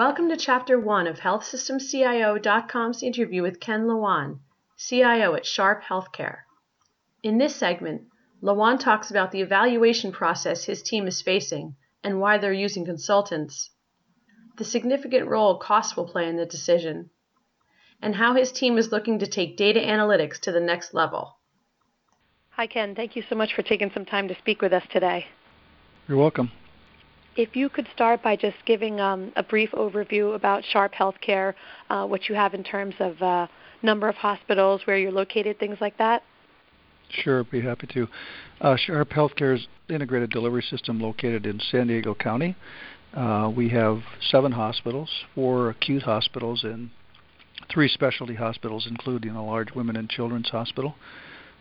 Welcome to Chapter 1 of HealthSystemCIO.com's interview with Ken Lawonn, CIO at Sharp Healthcare. In this segment, Lawonn talks about the evaluation process his team is facing and why they're using consultants, the significant role cost will play in the decision, and how his team is looking to take data analytics to the next level. Hi, Ken. Thank you so much for taking some time to speak with us today. You're welcome. If you could start by just giving um, a brief overview about Sharp Healthcare, uh, what you have in terms of uh, number of hospitals, where you're located, things like that. Sure, be happy to. Uh, Sharp Healthcare is integrated delivery system located in San Diego County. Uh, we have seven hospitals, four acute hospitals, and three specialty hospitals, including a large women and children's hospital.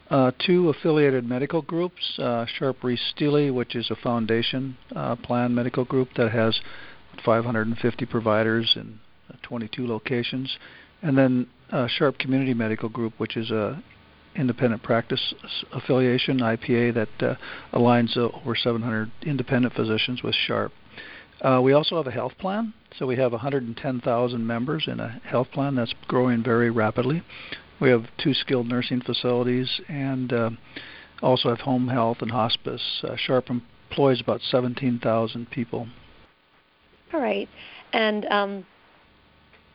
Uh, two affiliated medical groups, uh, Sharp Rees-Stealy, which is a foundation uh, plan medical group that has 550 providers in uh, 22 locations, and then uh, Sharp Community Medical Group, which is a independent practice affiliation IPA that uh, aligns over 700 independent physicians with Sharp. we also have a health plan, so we have 110,000 members in a health plan that's growing very rapidly. We have two skilled nursing facilities and uh, also have home health and hospice. Uh, Sharp employs about 17,000 people. All right. And um,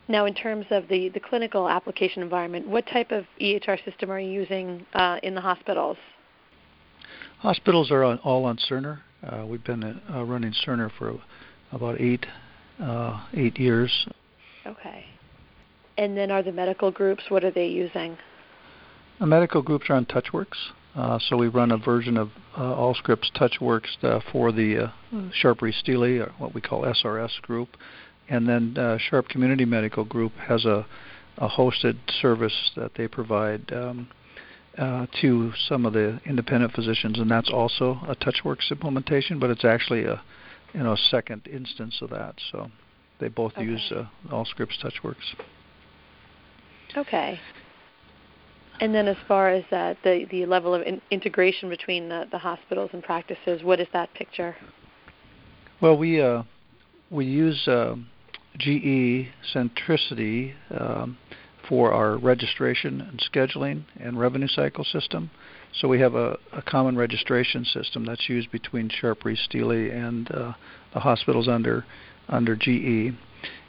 now, in terms of the, the clinical application environment, what type of EHR system are you using uh, in the hospitals? Hospitals are on, all on Cerner. Uh, we've been uh, running Cerner for about eight uh, eight years. Okay. And then are the medical groups, what are they using? The medical groups are on TouchWorks. Uh, so we run a version of uh, Allscripts TouchWorks uh, for the uh, Sharp Rees-Stealy, or what we call SRS group. And then uh, Sharp Community Medical Group has a, a hosted service that they provide um, uh, to some of the independent physicians, and that's also a TouchWorks implementation, but it's actually a you know second instance of that. So they both okay. use uh, Allscripts TouchWorks. Okay. And then, as far as uh, the the level of in- integration between the, the hospitals and practices, what is that picture? Well, we uh, we use uh, GE Centricity um, for our registration and scheduling and revenue cycle system. So we have a, a common registration system that's used between Sharp Rees-Stealy and uh, the hospitals under under GE.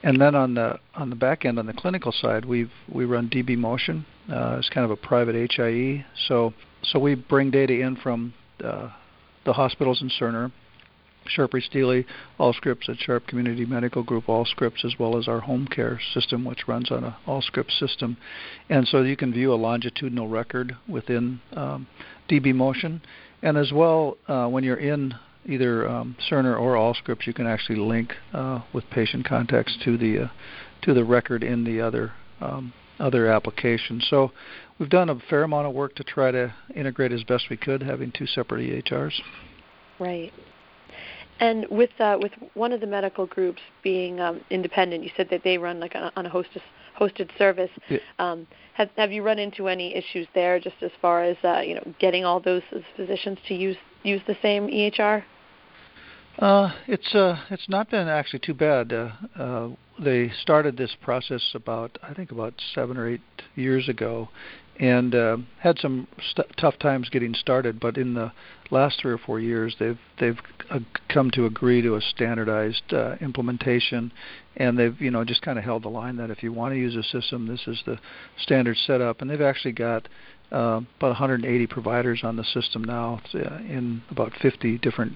And then on the on the back end, on the clinical side, we've we run dbMotion. Uh, it's kind of a private HIE. So so we bring data in from uh, the hospitals in Cerner, Sharp Stealy, Allscripts at Sharp Community Medical Group, Allscripts, as well as our home care system, which runs on a Allscripts system. And so you can view a longitudinal record within um, dbMotion. And as well, uh, when you're in either um, Cerner or Allscripts, you can actually link uh, with patient contacts to the uh, to the record in the other um, other applications. So we've done a fair amount of work to try to integrate as best we could, having two separate EHRs. Right. And with uh, with one of the medical groups being um, independent, you said that they run like on, on a hostess hosted service. Yeah. Um, have have you run into any issues there, just as far as uh, you know, getting all those physicians to use use the same EHR? Uh, it's uh, it's not been actually too bad. Uh, uh, they started this process about I think about seven or eight years ago, and uh, had some st- tough times getting started. But in the last three or four years, they've they've uh, come to agree to a standardized uh, implementation, and they've you know just kind of held the line that if you want to use a system, this is the standard setup. And they've actually got uh, about 180 providers on the system now uh, in about 50 different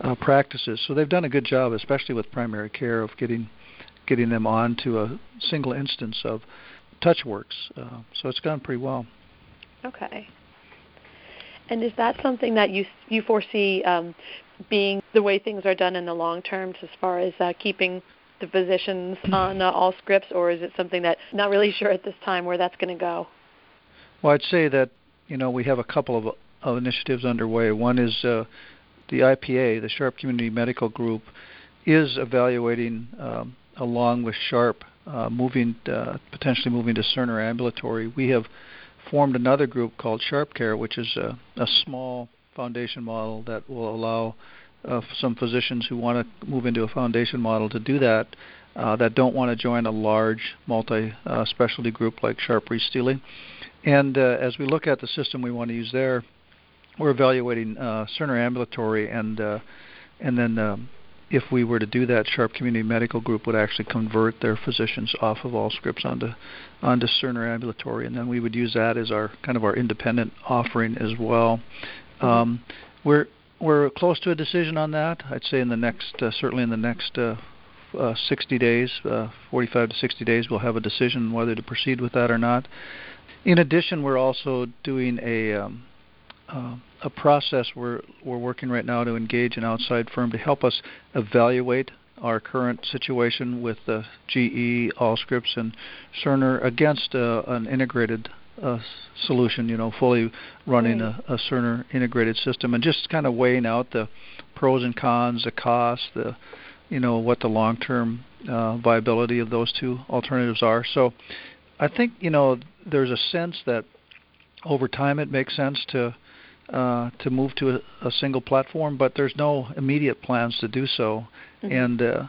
uh, practices. So they've done a good job, especially with primary care, of getting getting them on to a single instance of TouchWorks. Uh, so it's gone pretty well. Okay. And is that something that you you foresee um, being the way things are done in the long term, as far as uh, keeping the physicians on uh, Allscripts, or is it something that not really sure at this time where that's going to go? Well, I'd say that you know we have a couple of, of initiatives underway. One is uh, the IPA, the Sharp Community Medical Group, is evaluating um, along with Sharp uh, moving uh, potentially moving to Cerner ambulatory. We have formed another group called Sharp Care, which is a, a small foundation model that will allow uh, some physicians who want to move into a foundation model to do that uh, that don't want to join a large multi-specialty uh, group like Sharp Rees-Stealy. And uh, as we look at the system we want to use there, we're evaluating uh, Cerner Ambulatory, and uh, and then um, if we were to do that, Sharp Community Medical Group would actually convert their physicians off of Allscripts onto onto Cerner Ambulatory, and then we would use that as our kind of our independent offering as well. Mm-hmm. Um, we're we're close to a decision on that. I'd say in the next, uh, certainly in the next uh, uh, 60 days, uh, 45 to 60 days, we'll have a decision whether to proceed with that or not. In addition, we're also doing a um, uh, a process we're we're working right now to engage an outside firm to help us evaluate our current situation with the GE, Allscripts, and Cerner against uh, an integrated uh, solution. You know, fully running right. a, a Cerner integrated system, and just kind of weighing out the pros and cons, the cost, the you know what the long-term uh, viability of those two alternatives are. So, I think you know there's a sense that over time it makes sense to uh, to move to a, a, single platform, but there's no immediate plans to do so. Mm-hmm. And uh,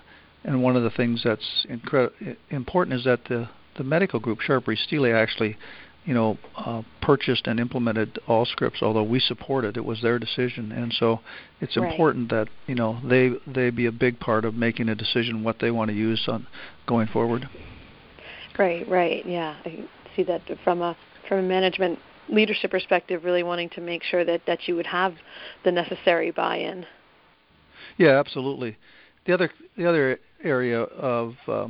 and one of the things that's incre- important is that the the medical group Sharp Rees-Stealy actually, you know, uh, purchased and implemented Allscripts. Although we supported, it it was their decision, and so it's right. important that you know they they be a big part of making a decision what they want to use on going forward. Right, right, yeah. I see that from a from a management leadership perspective, really wanting to make sure that that you would have the necessary buy-in. Yeah, absolutely. The other the other area of uh,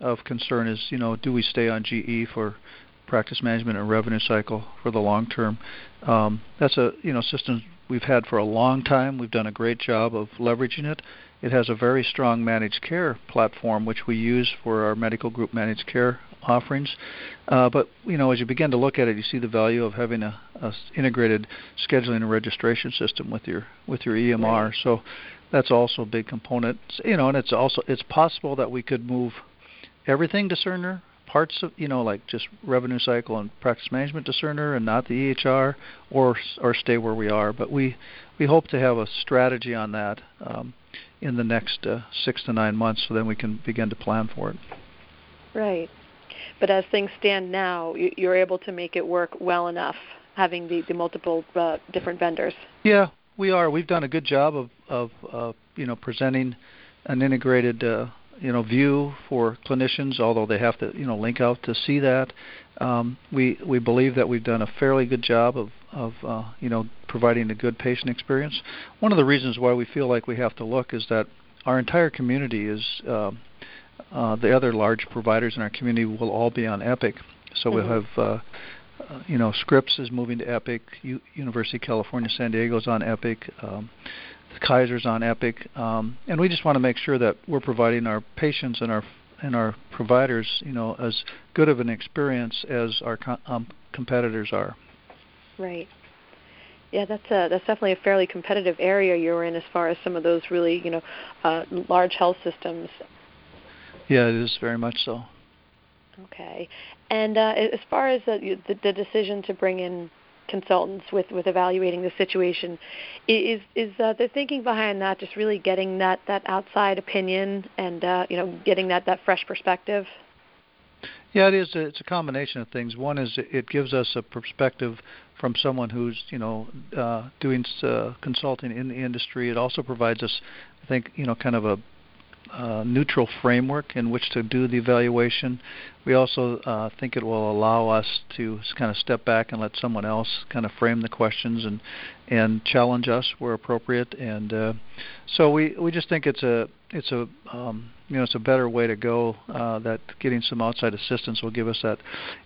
of concern is you know do we stay on GE for practice management and revenue cycle for the long term? Um, that's a you know system we've had for a long time. We've done a great job of leveraging it. It has a very strong managed care platform, which we use for our medical group managed care offerings. Uh, but you know, as you begin to look at it, you see the value of having a, a integrated scheduling and registration system with your with your EMR. Right. So that's also a big component. You know, and it's also it's possible that we could move everything to Cerner, parts of you know like just revenue cycle and practice management to Cerner, and not the EHR, or or stay where we are. But we we hope to have a strategy on that um, in the next uh, six to nine months, so then we can begin to plan for it. Right. But as things stand now, you're able to make it work well enough, having the, the multiple uh, different vendors. Yeah, we are. We've done a good job of, of uh, you know presenting an integrated uh, you know view for clinicians, although they have to you know link out to see that. Um, we we believe that we've done a fairly good job of of uh, you know providing a good patient experience. One of the reasons why we feel like we have to look is that our entire community is uh, the other large providers in our community will all be on Epic. So mm-hmm. we'll have, uh, uh, you know, Scripps is moving to Epic. U- University of California, San Diego is on Epic. Um, Kaiser's on Epic, um, and we just want to make sure that we're providing our patients and our and our providers, you know, as good of an experience as our co- um, competitors are. Right. Yeah, that's a that's definitely a fairly competitive area you're in as far as some of those really you know uh, large health systems yeah, it is very much so. Okay. And uh, as far as the, the, the decision to bring in consultants with, with evaluating the situation, is is uh, the thinking behind that just really getting that, that outside opinion and uh, you know getting that, that fresh perspective? Yeah, it is. It's a combination of things. One is it gives us a perspective from someone who's you know uh, doing uh, consulting in the industry. It also provides us, I think, you know, kind of a uh, neutral framework in which to do the evaluation. We also uh, think it will allow us to kind of step back and let someone else kind of frame the questions and and challenge us where appropriate. And uh, so we we just think it's a it's a um, you know it's a better way to go. Uh, that getting some outside assistance will give us that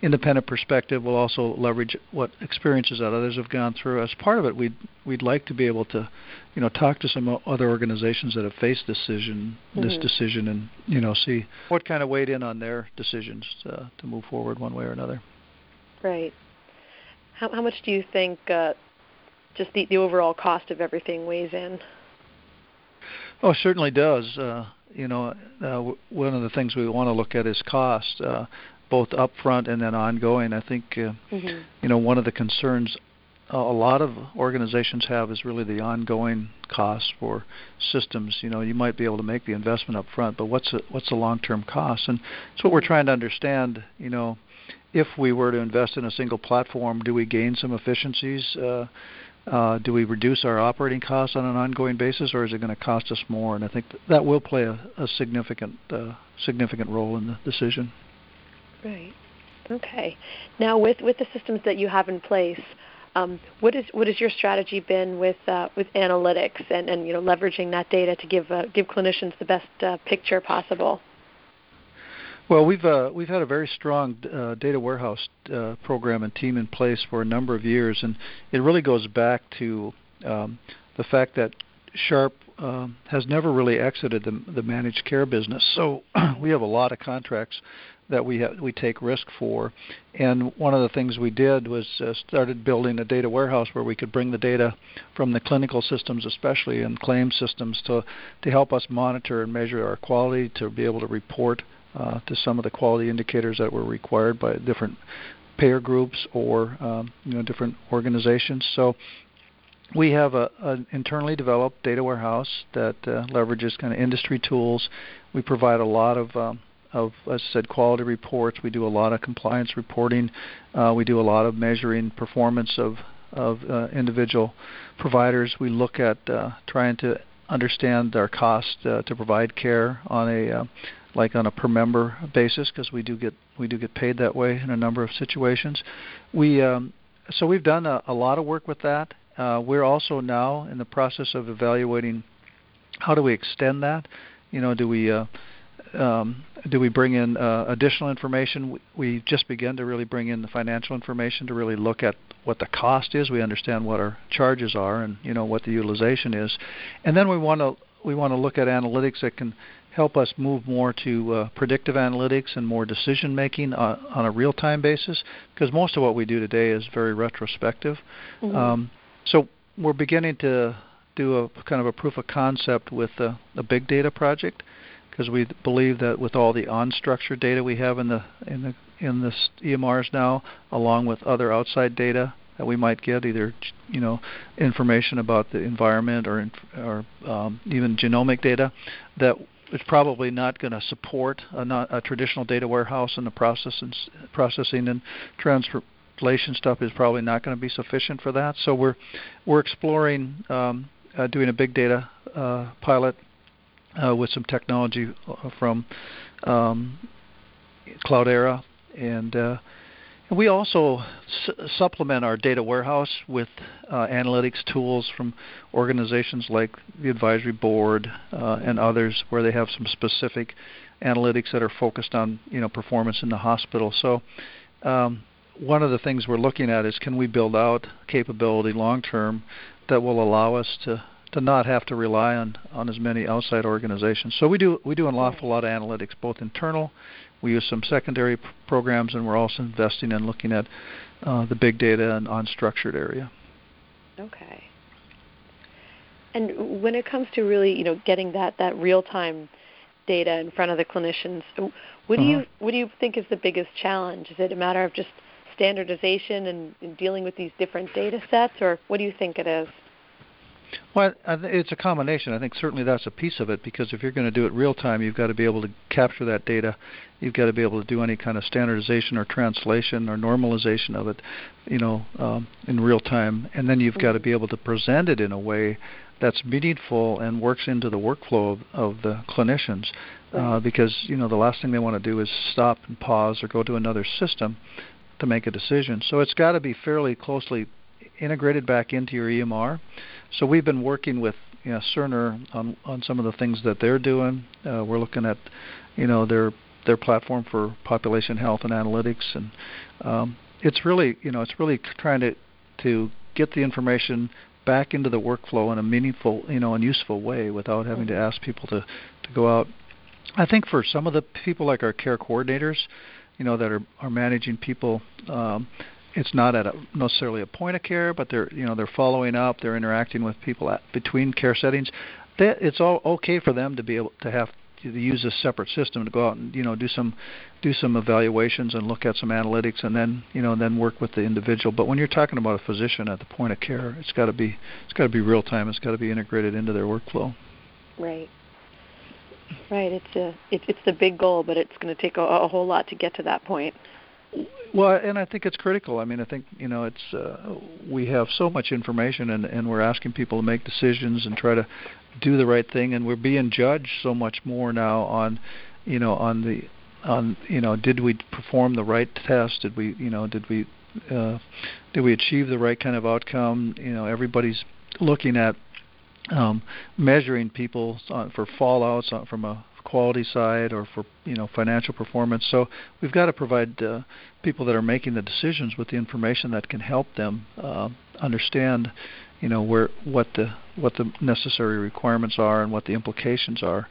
independent perspective. We'll also leverage what experiences that others have gone through. As part of it, we'd we'd like to be able to, you know, talk to some other organizations that have faced decision mm-hmm. this decision and you know see what kind of weighed in on their decisions uh, to move forward one way or another. Right. How how much do you think uh, just the, the overall cost of everything weighs in? Oh, certainly does. Uh, you know, uh, one of the things we want to look at is cost, uh, both upfront and then ongoing. I think, uh, mm-hmm. you know, one of the concerns a lot of organizations have is really the ongoing cost for systems. You know, you might be able to make the investment up front, but what's the, what's the long-term cost? And it's what we're trying to understand. You know, if we were to invest in a single platform, do we gain some efficiencies? Uh, uh, do we reduce our operating costs on an ongoing basis, or is it going to cost us more? And I think that will play a, a significant uh, significant role in the decision. Right. Okay. Now, with with the systems that you have in place, um, what is what has your strategy been with uh, with analytics and, and you know leveraging that data to give uh, give clinicians the best uh, picture possible? Well, we've uh, we've had a very strong uh, data warehouse uh, program and team in place for a number of years, and it really goes back to um, the fact that Sharp um, has never really exited the, the managed care business. So we have a lot of contracts that we we take risk for, and one of the things we did was uh, started building a data warehouse where we could bring the data from the clinical systems, especially and claim systems, to to help us monitor and measure our quality, to be able to report uh, to some of the quality indicators that were required by different payer groups or um, you know different organizations. So we have a, an internally developed data warehouse that uh, leverages kind of industry tools. We provide a lot of um, of, as I said, quality reports. We do a lot of compliance reporting. Uh, we do a lot of measuring performance of of uh, individual providers. We look at uh, trying to understand our cost uh, to provide care on a uh, like on a per member basis because we do get we do get paid that way in a number of situations. We um, so we've done a, a lot of work with that. Uh, we're also now in the process of evaluating how do we extend that. You know, do we uh, um, do we bring in uh, additional information? We, just began to really bring in the financial information to really look at what the cost is. We understand what our charges are, and you know what the utilization is, and then we want to we want to look at analytics that can help us move more to uh, predictive analytics and more decision making on, on a real time basis because most of what we do today is very retrospective. Mm-hmm. Um, so we're beginning to do a kind of a proof of concept with a, a big data project because we believe that with all the unstructured data we have in the in the in the EMRs now, along with other outside data that we might get, either you know information about the environment or or um, even genomic data, that it's probably not going to support a, not, a, traditional data warehouse, and the process and processing and translation stuff is probably not going to be sufficient for that. So we're we're exploring um, uh, doing a big data uh, pilot uh, with some technology uh, from um, Cloudera and uh, we also su- supplement our data warehouse with uh, analytics tools from organizations like the advisory board uh, and others, where they have some specific analytics that are focused on you know performance in the hospital. So. Um, one of the things we're looking at is can we build out capability long term that will allow us to to not have to rely on on as many outside organizations. So we do we do an awful lot of analytics, both internal we use some secondary p- programs, and we're also investing in looking at uh, the big data and unstructured area. Okay. And when it comes to really, you know, getting that that real time data in front of the clinicians, what do uh-huh. you what do you think is the biggest challenge? Is it a matter of just standardization and, and dealing with these different data sets, or what do you think it is? Well, it's a combination. I think certainly that's a piece of it because if you're going to do it real time, you've got to be able to capture that data. You've got to be able to do any kind of standardization or translation or normalization of it, you know, um, in real time, and then you've got to be able to present it in a way that's meaningful and works into the workflow of, of the clinicians. Uh, because you know the last thing they want to do is stop and pause or go to another system to make a decision. So it's got to be fairly closely integrated back into your EMR. So we've been working with you know, Cerner on on some of the things that they're doing. Uh, we're looking at you know their their platform for population health and analytics, and um, it's really you know it's really trying to to get the information back into the workflow in a meaningful you know and useful way without having to ask people to to go out. I think for some of the people like our care coordinators, you know that are are managing people. Um, it's not at a, necessarily a point of care, but they're you know they're following up, they're interacting with people at, between care settings. That it's all okay for them to be able to have to use a separate system to go out and you know do some do some evaluations and look at some analytics and then you know and then work with the individual. But when you're talking about a physician at the point of care, it's got to be it's got to be real time. It's got to be integrated into their workflow. Right. Right. It's a it, it's the big goal, but it's going to take a, a whole lot to get to that point. Well, and I think it's critical. I mean, I think you know, it's uh, we have so much information, and and we're asking people to make decisions and try to do the right thing, and we're being judged so much more now on, you know, on the on you know, did we perform the right test? Did we you know, did we uh, did we achieve the right kind of outcome? You know, everybody's looking at um, measuring people for fallouts from a quality side or for you know financial performance. So we've got to provide uh, people that are making the decisions with the information that can help them uh, understand you know where what the what the necessary requirements are and what the implications are.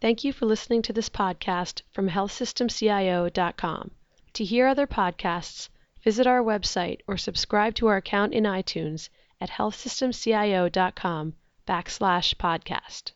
Thank you for listening to this podcast from healthsystemcio.com. To hear other podcasts, visit our website or subscribe to our account in iTunes at healthsystemcio.com backslash podcast.